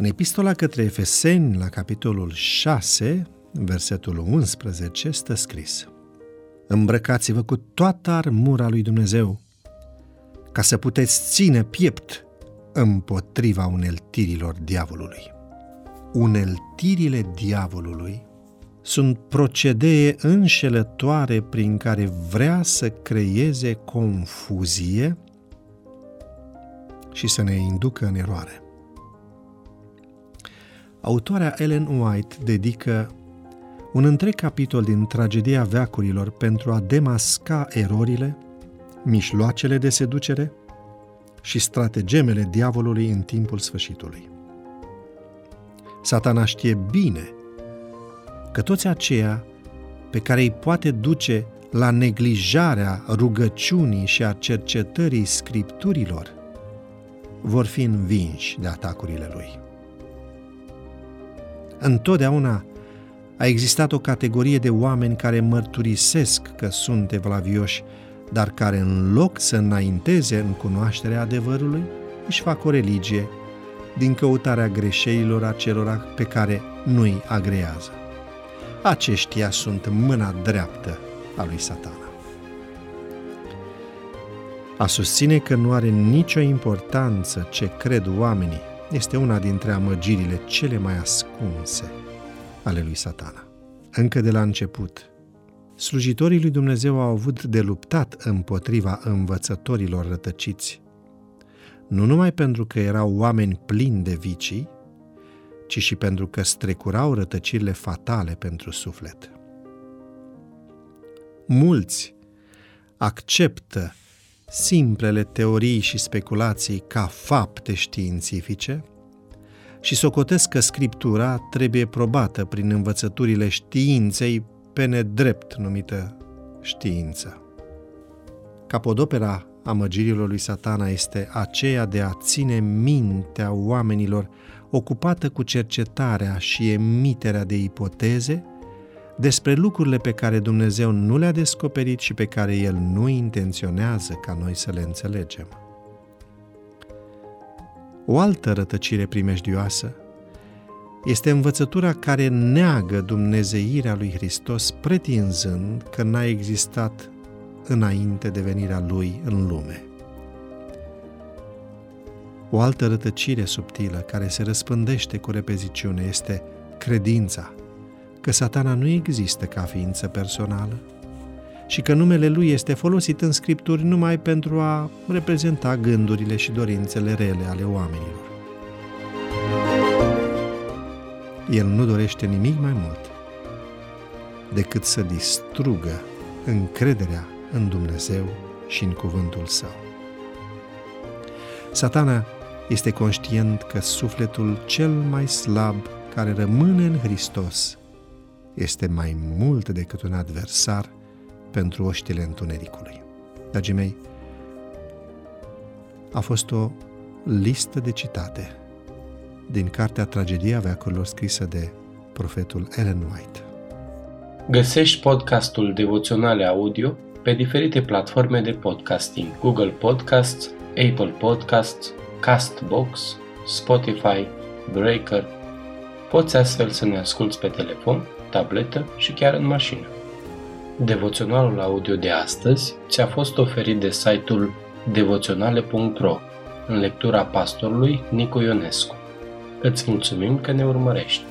În epistola către Efeseni, la capitolul 6, versetul 11, stă scris Îmbrăcați-vă cu toată armura lui Dumnezeu, ca să puteți ține piept împotriva uneltirilor diavolului. Uneltirile diavolului sunt procedee înșelătoare prin care vrea să creeze confuzie și să ne inducă în eroare. Autoarea Ellen White dedică un întreg capitol din tragedia veacurilor pentru a demasca erorile, mișloacele de seducere și stratagemele diavolului în timpul sfârșitului. Satana știe bine că toți aceia pe care îi poate duce la neglijarea rugăciunii și a cercetării scripturilor vor fi învinși de atacurile lui. Întotdeauna a existat o categorie de oameni care mărturisesc că sunt evlavioși, dar care în loc să înainteze în cunoașterea adevărului, își fac o religie din căutarea greșelilor acelora pe care nu-i agrează. Aceștia sunt mâna dreaptă a lui satana. A susține că nu are nicio importanță ce cred oamenii este una dintre amăgirile cele mai ascunse ale lui satana. Încă de la început, slujitorii lui Dumnezeu au avut de luptat împotriva învățătorilor rătăciți, nu numai pentru că erau oameni plini de vicii, ci și pentru că strecurau rătăcirile fatale pentru suflet. Mulți acceptă simplele teorii și speculații ca fapte științifice și socotesc că scriptura trebuie probată prin învățăturile științei pe nedrept numită știință. Capodopera amăgirilor lui satana este aceea de a ține mintea oamenilor ocupată cu cercetarea și emiterea de ipoteze despre lucrurile pe care Dumnezeu nu le-a descoperit și pe care El nu intenționează ca noi să le înțelegem. O altă rătăcire primejdioasă este învățătura care neagă dumnezeirea lui Hristos pretinzând că n-a existat înainte de venirea Lui în lume. O altă rătăcire subtilă care se răspândește cu repeziciune este credința că satana nu există ca ființă personală și că numele lui este folosit în scripturi numai pentru a reprezenta gândurile și dorințele rele ale oamenilor. El nu dorește nimic mai mult decât să distrugă încrederea în Dumnezeu și în cuvântul său. Satana este conștient că sufletul cel mai slab care rămâne în Hristos este mai mult decât un adversar pentru oștile întunericului. Dragii mei, a fost o listă de citate din cartea Tragedia veacurilor scrisă de profetul Ellen White. Găsești podcastul Devoționale Audio pe diferite platforme de podcasting, Google Podcasts, Apple Podcasts, Castbox, Spotify, Breaker. Poți astfel să ne asculți pe telefon, tabletă și chiar în mașină. Devoționalul audio de astăzi ți-a fost oferit de site-ul devoționale.ro în lectura pastorului Nicu Ionescu. Îți mulțumim că ne urmărești!